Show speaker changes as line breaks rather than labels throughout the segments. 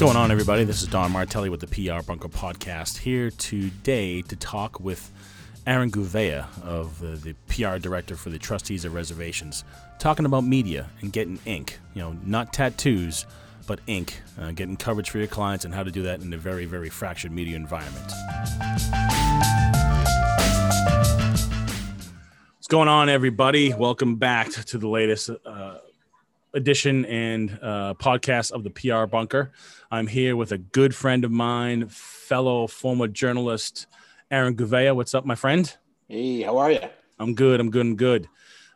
going on, everybody? This is Don Martelli with the PR Bunker Podcast here today to talk with Aaron Gouveia of the PR director for the Trustees of Reservations, talking about media and getting ink. You know, not tattoos, but ink, uh, getting coverage for your clients and how to do that in a very, very fractured media environment. What's going on, everybody? Welcome back to the latest uh, edition and uh, podcast of the PR Bunker. I'm here with a good friend of mine, fellow former journalist, Aaron Gouveia. What's up, my friend?
Hey, how are you?
I'm good. I'm good. I'm good.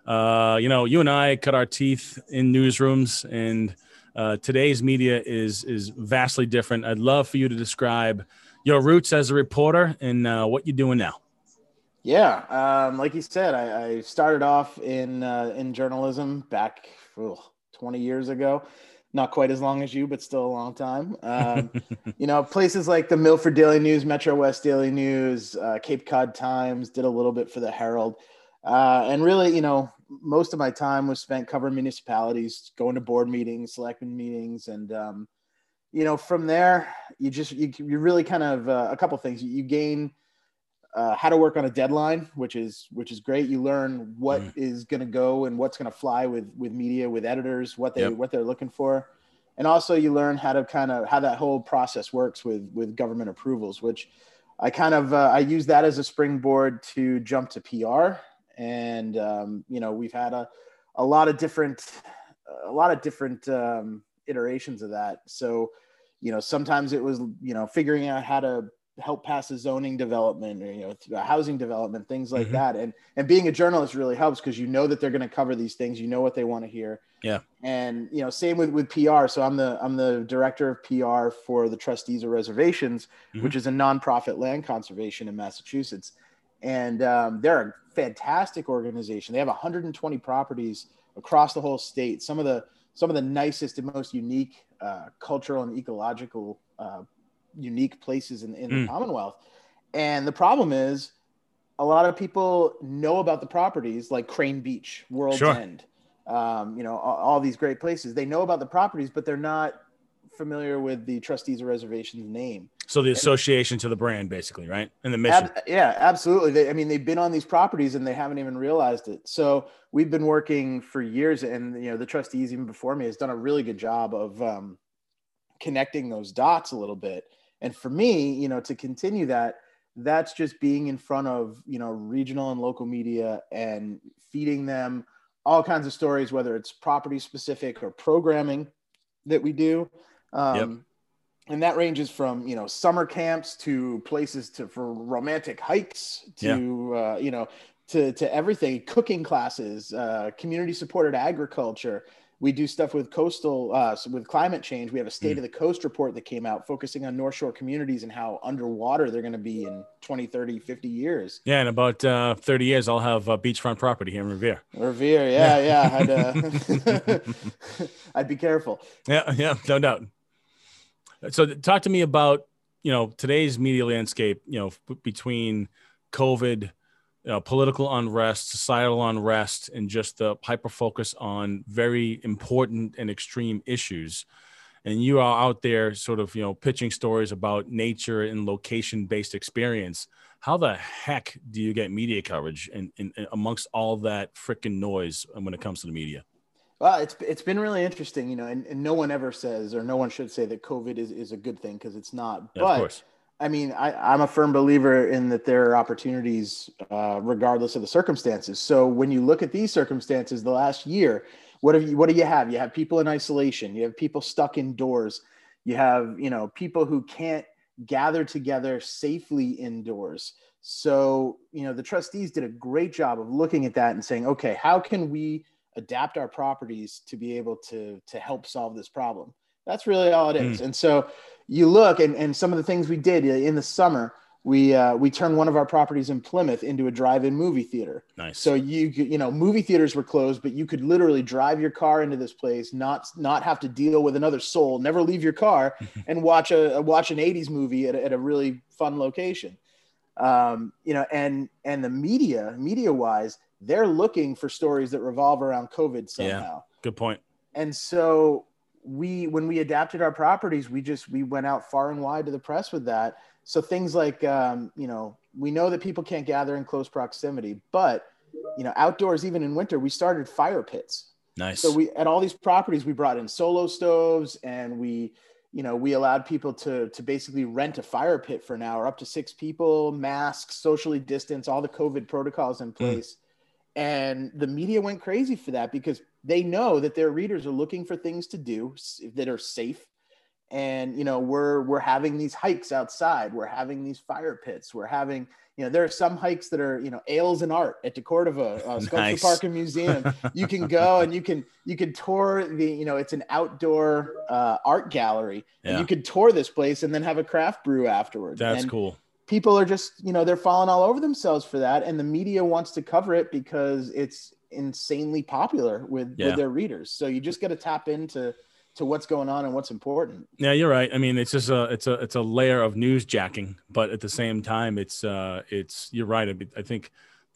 Uh, you know, you and I cut our teeth in newsrooms, and uh, today's media is is vastly different. I'd love for you to describe your roots as a reporter and uh, what you're doing now.
Yeah, um, like you said, I, I started off in uh, in journalism back. 20 years ago. Not quite as long as you, but still a long time. Um, you know, places like the Milford Daily News, Metro West Daily News, uh, Cape Cod Times, did a little bit for the Herald. Uh, and really, you know, most of my time was spent covering municipalities, going to board meetings, selecting meetings, and um, you know, from there, you just you, you really kind of uh, a couple things. You gain uh, how to work on a deadline, which is which is great. You learn what mm. is going to go and what's going to fly with with media, with editors, what they yep. what they're looking for, and also you learn how to kind of how that whole process works with with government approvals. Which I kind of uh, I use that as a springboard to jump to PR, and um, you know we've had a a lot of different a lot of different um, iterations of that. So you know sometimes it was you know figuring out how to help pass a zoning development or you know housing development things like mm-hmm. that. And and being a journalist really helps because you know that they're going to cover these things you know what they want to hear.
Yeah.
And you know same with with pr so i'm the i'm the director of pr for the trustees of reservations mm-hmm. which is a nonprofit land conservation in massachusetts. And um, they're a fantastic organization. They have 120 properties across the whole state. Some of the some of the nicest and most unique uh, cultural and ecological uh, unique places in, in mm. the. Commonwealth. And the problem is, a lot of people know about the properties like Crane Beach, World's sure. End, um, you know, all, all, these great places. They know about the properties, but they're not familiar with the trustees of reservations name.
So the association and, to the brand, basically, right? And the mission.
Ab- yeah, absolutely. They, I mean, they've been on these properties and they haven't even realized it. So we've been working for years, and you know, the trustees even before me has done a really good job of um, connecting those dots a little bit and for me, you know, to continue that, that's just being in front of, you know, regional and local media and feeding them all kinds of stories, whether it's property specific or programming that we do. Um, yep. And that ranges from, you know, summer camps to places to for romantic hikes to, yeah. uh, you know, to, to everything, cooking classes, uh, community supported agriculture, we do stuff with coastal uh, so with climate change. We have a state mm. of the coast report that came out focusing on north shore communities and how underwater they're going to be in 20 30 50 years.
Yeah in about uh, 30 years i'll have uh, beachfront property here in revere.
Revere yeah yeah. I'd, uh, I'd be careful.
Yeah yeah no doubt. So talk to me about you know today's media landscape you know between covid you know, political unrest, societal unrest, and just the hyper focus on very important and extreme issues. And you are out there sort of, you know, pitching stories about nature and location based experience. How the heck do you get media coverage and, amongst all that freaking noise when it comes to the media?
Well, it's it's been really interesting, you know, and, and no one ever says or no one should say that COVID is, is a good thing because it's not. Yeah, but I mean, I, am a firm believer in that there are opportunities uh, regardless of the circumstances. So when you look at these circumstances, the last year, what have you? What do you have? You have people in isolation. You have people stuck indoors. You have you know people who can't gather together safely indoors. So you know the trustees did a great job of looking at that and saying, okay, how can we adapt our properties to be able to to help solve this problem? That's really all it is. Mm. And so you look and, and some of the things we did in the summer, we uh, we turned one of our properties in Plymouth into a drive-in movie theater.
Nice.
So you you know movie theaters were closed, but you could literally drive your car into this place, not not have to deal with another soul, never leave your car, and watch a watch an '80s movie at a, at a really fun location. Um, you know, and and the media media wise, they're looking for stories that revolve around COVID somehow. Yeah,
good point.
And so we when we adapted our properties, we just we went out far and wide to the press with that. So things like um, you know we know that people can't gather in close proximity, but you know outdoors even in winter we started fire pits.
Nice.
So we at all these properties we brought in solo stoves and we you know we allowed people to to basically rent a fire pit for an hour up to six people masks socially distance all the covid protocols in place mm. and the media went crazy for that because they know that their readers are looking for things to do that are safe. And you know we're we're having these hikes outside. We're having these fire pits. We're having you know there are some hikes that are you know ales and art at decordova uh, sculpture nice. park and museum. You can go and you can you can tour the you know it's an outdoor uh, art gallery. Yeah. and you could tour this place and then have a craft brew afterwards
that's
and
cool.
people are just you know they're falling all over themselves for that. And the media wants to cover it because it's insanely popular with yeah. with their readers so you just got to tap into to what's going on and what's important.
Yeah, you're right. I mean, it's just a it's a it's a layer of news jacking, but at the same time, it's uh it's you're right. I, I think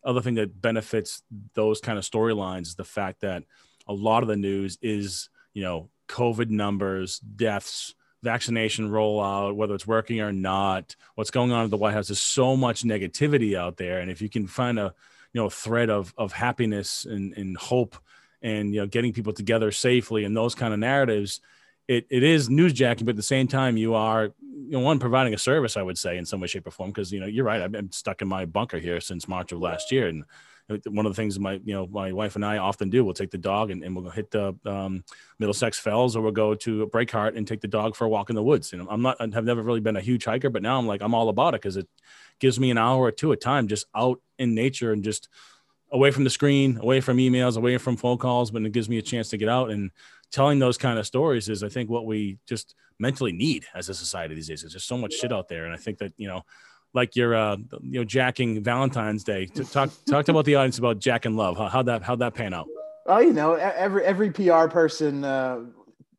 other thing that benefits those kind of storylines is the fact that a lot of the news is you know COVID numbers, deaths, vaccination rollout, whether it's working or not, what's going on at the White House. There's so much negativity out there, and if you can find a you know thread of of happiness and, and hope and you know getting people together safely and those kind of narratives it, it is newsjacking but at the same time you are you know one providing a service i would say in some way shape or form because you know you're right i've been stuck in my bunker here since march of last year and one of the things my you know my wife and I often do. We'll take the dog and, and we'll hit the um, Middlesex Fells, or we'll go to Breakheart and take the dog for a walk in the woods. Know, I'm not I've never really been a huge hiker, but now I'm like I'm all about it because it gives me an hour or two at time just out in nature and just away from the screen, away from emails, away from phone calls, but it gives me a chance to get out and telling those kind of stories is I think what we just mentally need as a society these days. There's just so much shit out there. And I think that, you know, like you're, uh, you know, jacking Valentine's Day. Talk, talk to about the audience about Jack and Love. How, how'd that, how'd that pan out?
Oh, you know, every, every PR person, uh,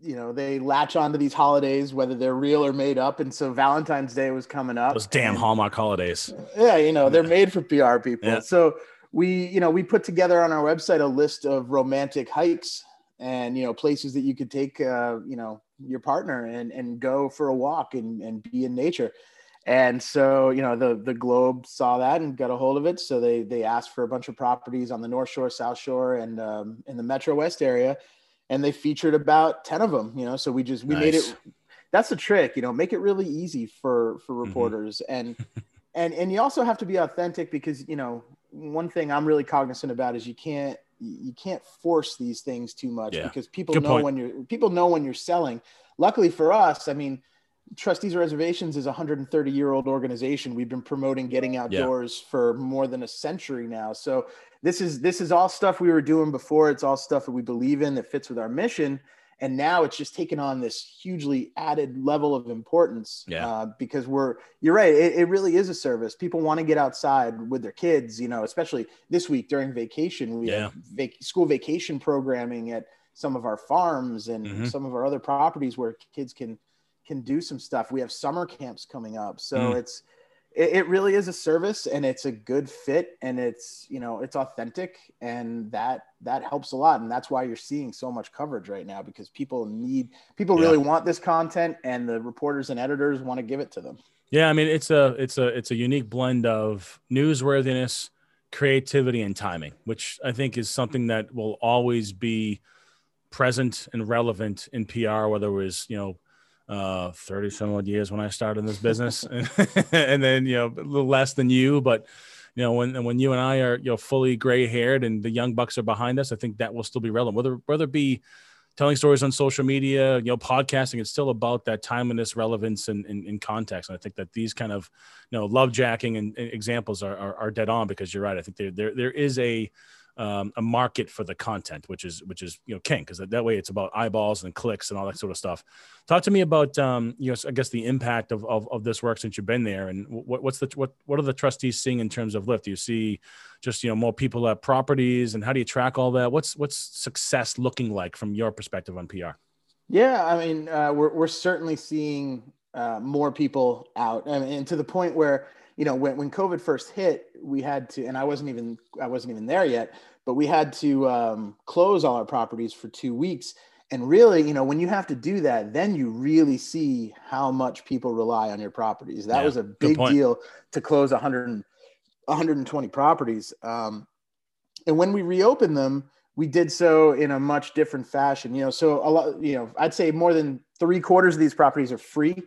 you know, they latch onto these holidays, whether they're real or made up. And so Valentine's Day was coming up.
Those damn Hallmark holidays.
Yeah. You know, they're made for PR people. Yeah. So, we you know we put together on our website a list of romantic hikes and you know places that you could take uh, you know your partner and and go for a walk and and be in nature and so you know the the globe saw that and got a hold of it so they they asked for a bunch of properties on the north shore south shore and um, in the metro west area and they featured about 10 of them you know so we just we nice. made it that's the trick you know make it really easy for for mm-hmm. reporters mm-hmm. and and and you also have to be authentic because you know one thing I'm really cognizant about is you can't you can't force these things too much yeah. because people Good know point. when you're people know when you're selling. Luckily for us, I mean, Trustees Reservations is a 130 year old organization. We've been promoting getting outdoors yeah. for more than a century now. So this is this is all stuff we were doing before. It's all stuff that we believe in that fits with our mission and now it's just taken on this hugely added level of importance
yeah. uh,
because we're you're right it, it, really is a service people want to get outside with their kids you know especially this week during vacation we yeah. have vac- school vacation programming at some of our farms and mm-hmm. some of our other properties where kids can can do some stuff we have summer camps coming up so mm. it's it, it really is a service and it's a good fit and it's you know it's authentic and that that helps a lot and that's why you're seeing so much coverage right now because people need people yeah. really want this content and the reporters and editors want to give it to them
yeah i mean it's a it's a it's a unique blend of newsworthiness creativity and timing which i think is something that will always be present and relevant in pr whether it was you know uh, 30 some odd years when I started in this business, and then you know a little less than you, but you know when when you and I are you know fully gray haired and the young bucks are behind us, I think that will still be relevant. Whether whether it be telling stories on social media, you know, podcasting, it's still about that timeliness, relevance, and in context. And I think that these kind of you know love jacking and, and examples are, are, are dead on because you're right. I think there there there is a um, a market for the content, which is which is you know king because that, that, way it's about eyeballs and clicks and all that sort of stuff. Talk to me about um, you know I guess the impact of, of, of this work since you've been there, and what, what's the what what are the trustees seeing in terms of lift? Do you see just you know more people at properties, and how do you track all that? What's what's success looking like from your perspective on PR?
Yeah, I mean uh, we're we're certainly seeing uh, more people out, I mean, and to the point where you know when, when covid first hit we had to and i wasn't even i wasn't even there yet but we had to um, close all our properties for two weeks And really, you know, when you have to do that, then you really see how much people rely on your properties. That
Yeah,
was a big deal to close 100, 120 properties. Um, and when we reopened them, we did so in a much different fashion. You know, so a lot, you know, I'd say more than three quarters of these properties are free.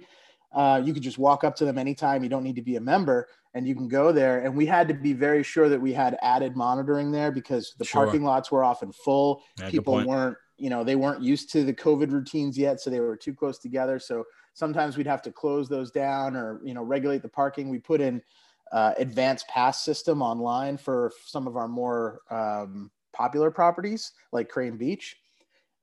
Uh, you could just walk up to them anytime. You don't need to be a member, and you can go there. And we had to be very sure that we had added monitoring there because the
Sure.
parking lots were often full.
Yeah,
People weren't, you know, they weren't used to the COVID routines yet, so they were too close together. So sometimes we'd have to close those down or you know regulate the parking. We put in uh, advanced pass system online for some of our more um, popular properties like Crane Beach.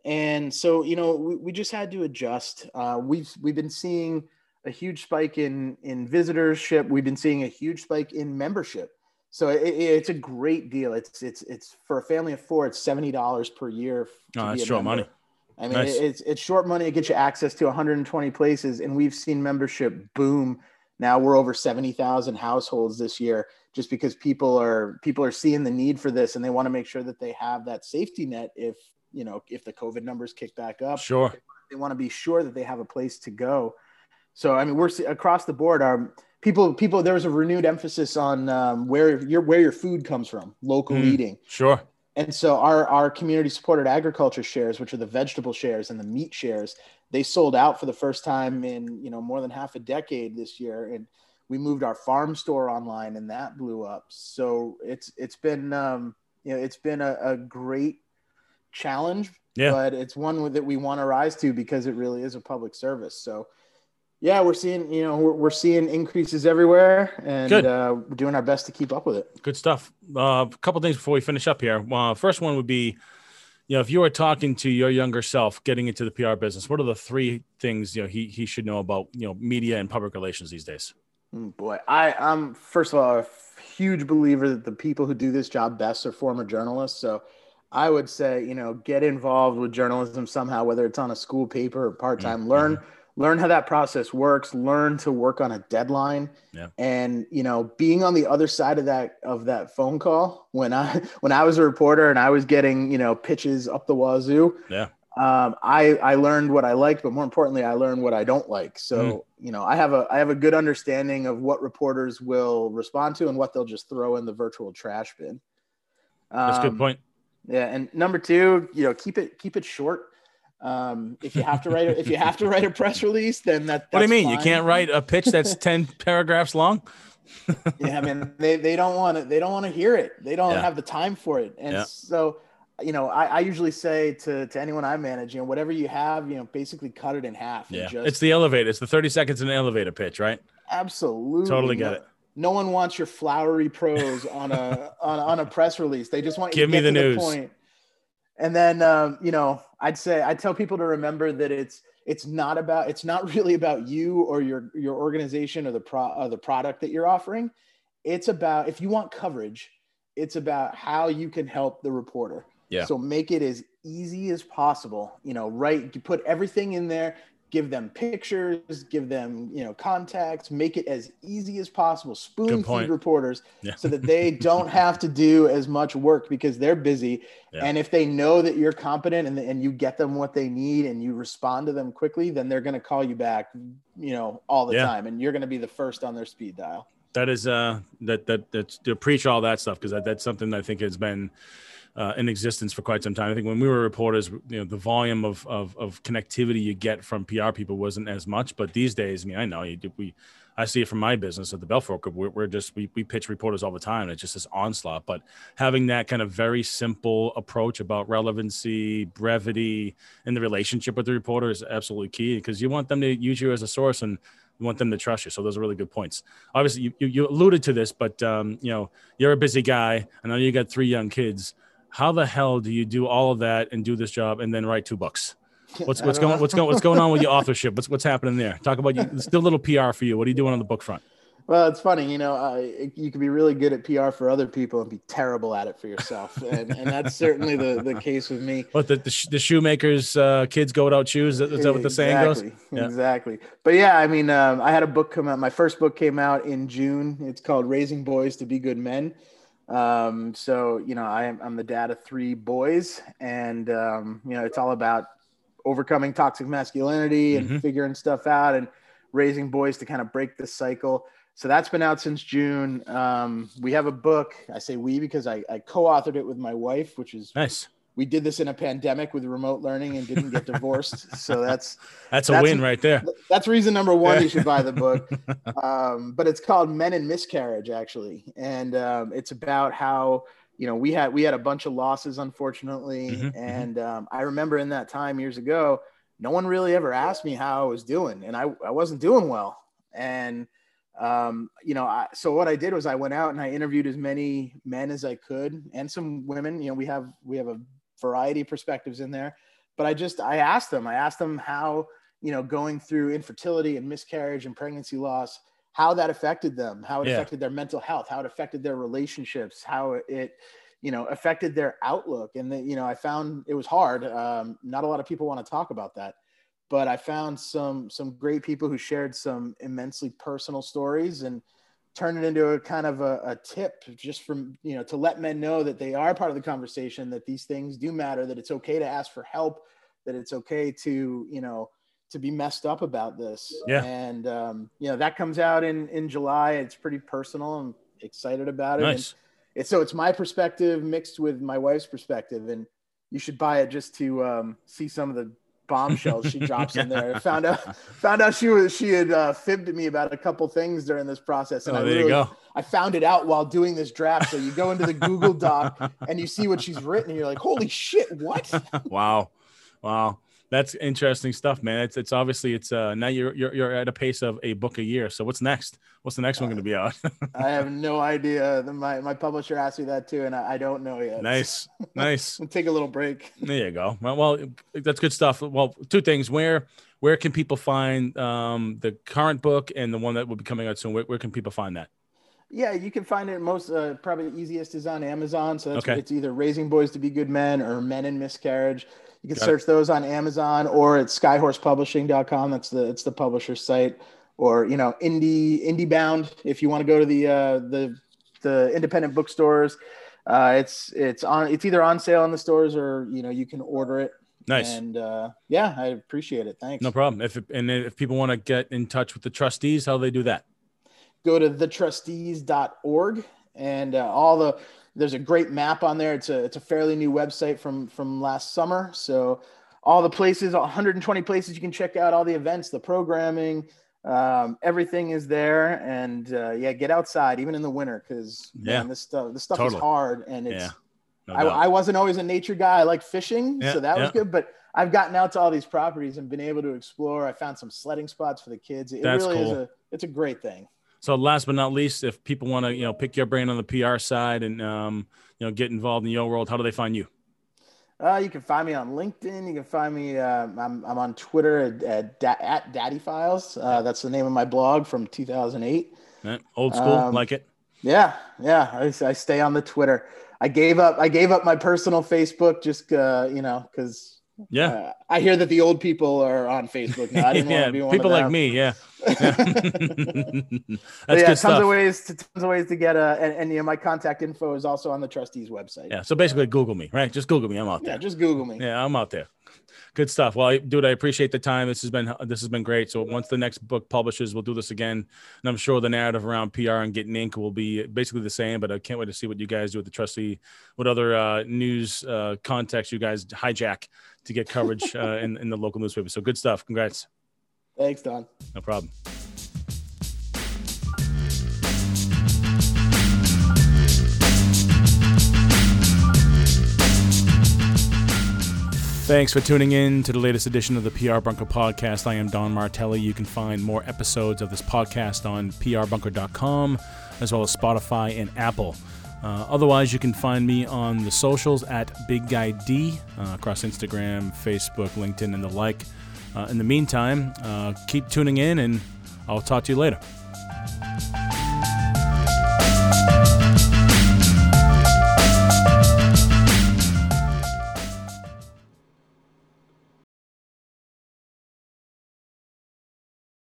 And so, you know, we, we just had to adjust. Uh, we've we've been seeing a huge spike in in visitorship. We've been seeing a huge spike in membership. So it, it- it's a great deal. It's it's it's for a family of four. It's seventy dollars per year.
Oh, that's short
member.
money.
I mean,
Nice.
it- it's it's short money. It gets you access to 120 places, and we've seen membership boom. Now we're over 70,000 households this year, just because people are people are seeing the need for this, and they want to make sure that they have that safety net if you know if the COVID numbers kick back up
Sure.
they want to be sure that they have a place to go. So I mean, we're across the board. Our people, people, there was a renewed emphasis on um, where your where your food comes from, local
Mm.
eating,
Sure.
and so our our community supported agriculture shares, which are the vegetable shares and the meat shares, they sold out for the first time in you know more than half a decade this year, and we moved our farm store online, and that blew up. So it's it's been um, you know it's been a, a great challenge,
Yeah.
but it's one that we want to rise to because it really is a public service. So. Yeah, we're seeing, you know, we're, we're seeing increases everywhere, and uh, we're doing our best to keep up with it.
Good stuff. Uh, a couple things before we finish up here. Uh, first one would be, you know, if you were talking to your younger self getting into the PR business, what are the three things you know he he should know about you know media and public relations these days?
Mm, Boy, I, I'm first of all a huge believer that the people who do this job best are former journalists. So I would say, you know, get involved with journalism somehow, whether it's on a school paper or part time.
Mhm.
Learn learn how that process works. Learn to work on a deadline.
Yeah.
And you know, being on the other side of that of that phone call when I when I was a reporter and I was getting you know pitches up the wazoo.
Yeah.
Um, I I learned what I liked, but more importantly, I learned what I don't like. So
Mm.
you know, I have a I have a good understanding of what reporters will respond to and what they'll just throw in the virtual trash bin.
That's a good
Um,
point.
Yeah, and number two, you know, keep it keep it short. Um, if you have to write a, if you have to write a press release, then that.
What do you
that's
mean? You can't write a pitch that's ten paragraphs long?
yeah, I mean, they, they don't want to, they don't want to hear it. They don't
Yeah.
have the time for it. And
Yeah.
so, you know, I, I usually say to, to anyone I manage, you know, whatever you have, you know, basically cut it in half. and
Yeah,
just,
it's the elevator. It's the thirty seconds in an elevator pitch, right?
absolutely
Totally get
no,
it.
No one wants your flowery prose on a, on, on a press release. They just want you
Give
to
me
get
the
to
news.
point. And then, um, you know, I'd say, I tell people to remember that it's, it's not about, it's not really about you or your, your organization or the pro or the product that you're offering. It's about, if you want coverage, it's about how you can help the reporter.
Yeah.
So make it as easy as possible. You know, right? You put everything in there, give them pictures, give them, you know, contacts, make it as easy as possible. Spoon feed reporters
Yeah.
so that they don't have to do as much work because they're busy.
Yeah.
And if they know that you're competent and, and you get them what they need and you respond to them quickly, then they're going to call you back, you know, all the
Yeah.
time. And you're going to be the first on their speed dial.
That is uh that that that's to preach all that stuff because that, that's something that I think has been uh, in existence for quite some time. I think when we were reporters, you know, the volume of, of of connectivity you get from PR people wasn't as much. But these days, I mean, I know you we, I see it from my business at the Belfort Group. We're, we're just we, we pitch reporters all the time. It's just this onslaught. But having that kind of very simple approach about relevancy, brevity, and the relationship with the reporter is absolutely key because you want them to use you as a source and you want them to trust you. So those are really good points. Obviously, you, you, alluded to this, but um, you know, you're a busy guy. I know you got three young kids. How the hell do you do all of that and do this job and then write two books? What's what's going
know.
what's going what's going on with your authorship? What's what's happening there? Talk about you. Still a little PR for you. What are you doing on the book front?
Well, it's funny, you know, uh, you can be really good at PR for other people and be terrible at it for yourself. And, and that's certainly the, the case with me.
But the the, sh- the shoemakers uh, kids go without shoes? Is that, is that what the saying goes?
Exactly,
Yeah.
Exactly. But yeah, I mean, um, I had a book come out. My first book came out in June. It's called Raising Boys to Be Good Men. Um, so, you know, I am, I'm the dad of three boys and, um, you know, it's all about overcoming toxic masculinity and
Mm-hmm.
figuring stuff out and raising boys to kind of break this cycle. So that's been out since June. Um, we have a book. I say we because I, I co-authored it with my wife, which is
Nice.
We did this in a pandemic with remote learning and didn't get divorced. so that's
That's a
That's
win right there.
that's reason number one you should buy the book. Um, but it's called Men in Miscarriage, actually, and um, it's about how you know we had we had a bunch of losses, unfortunately,
Mhm, mhm.
and um, I remember in that time years ago, no one really ever asked me how I was doing, and I I wasn't doing well, and um, you know, I, so what I did was I went out and I interviewed as many men as I could and some women. You know, we have we have a variety of perspectives in there, but I just I asked them. I asked them how you know going through infertility and miscarriage and pregnancy loss, how that affected them, how it
Yeah.
affected their mental health, how it affected their relationships, how it you know affected their outlook. And that you know I found it was hard. Um, not a lot of people want to talk about that but I found some some great people who shared some immensely personal stories and turned it into a kind of a, a tip just from you know to let men know that they are part of the conversation that these things do matter that it's okay to ask for help that it's okay to you know to be messed up about this.
Yeah.
and um, you know that comes out in in July. It's pretty personal. I'm excited about it. And
Nice.
it's so it's my perspective mixed with my wife's perspective. And you should buy it just to um, see some of the bombshells she drops in there. I found out found out she was she had uh, fibbed at me about a couple things during this process and
Oh,
I
there you
literally-
go.
I found it out while doing this draft. So you go into the Google Doc and you see what she's written and you're like holy shit what?
Wow, wow, that's interesting stuff, man. It's it's obviously it's uh now you're you're you're at a pace of a book a year. So what's next? What's the next one going to be out?
I have no idea my my publisher asked me that too and I, I don't know yet
nice, nice.
I'll take a little break
There you go. Well, well, that's good stuff. Well, two things. Where where can people find um the current book and the one that will be coming out soon? Where, where can people find that?
Yeah, you can find it most uh, probably the easiest is on Amazon. So that's,
Okay.
it's either Raising Boys to Be Good Men or Men in Miscarriage. You can
Got it.
search those on Amazon or at skyhorsepublishing.com. That's the it's the publisher's site. Or you know, indie IndieBound if you want to go to the uh, the the independent bookstores. Uh, it's it's on it's either on sale in the stores or you know you can order it.
Nice.
And uh, yeah, I appreciate it. Thanks.
No problem. If and if people want to get in touch with the trustees, how do they do that?
go to the thetrustees.org and uh, all the there's a great map on there it's a it's a fairly new website from from last summer so all the places 120 places you can check out all the events the programming um, everything is there and uh, yeah get outside even in the winter because
Yeah.
this stuff this stuff
Totally.
is hard and it's
Yeah. No
I. I wasn't always a nature guy. I like fishing,
Yeah,
so that was good. But I've gotten out to all these properties and been able to explore. I found some sledding spots for the kids. It
That's
really is
cool.
a it's a great thing.
So last but not least, if people want to, you know, pick your brain on the PR side and um, you know, get involved in your world, how do they find you?
Uh, you can find me on LinkedIn. You can find me. Uh, I'm I'm on Twitter at at, at Daddy Files. Uh, that's the name of my blog from 2008.
Eh, Old school,
Um,
like it.
Yeah, yeah. I, I stay on the Twitter. I gave up. I gave up my personal Facebook just uh, you know because
Yeah.
uh, I hear that the old people are on Facebook now. I didn't want
yeah.
to be one
People like me. Yeah.
Yeah, tons
stuff.
of ways to tons of ways to get a and, and you know my contact info is also on the trustees website.
Yeah. So basically, Google me, right? Just Google me. I'm out there.
Yeah, just Google me.
Yeah, I'm out there. Good stuff. Well, I- dude, I appreciate the time. This has been this has been great. So once the next book publishes, we'll do this again, and I'm sure the narrative around PR and getting ink will be basically the same. But I can't wait to see what you guys do with the trustee, what other uh, news uh, context you guys hijack to get coverage uh, in in the local newspaper. So good stuff. Congrats.
Thanks, Don.
No problem. Thanks for tuning in to the latest edition of the PR Bunker podcast. I am Don Martelli. You can find more episodes of this podcast on prbunker.com as well as Spotify and Apple. Uh, otherwise, you can find me on the socials at Big Guy D uh, across Instagram, Facebook, LinkedIn, and the like. Uh, in the meantime, uh, keep tuning in, and I'll talk to you later.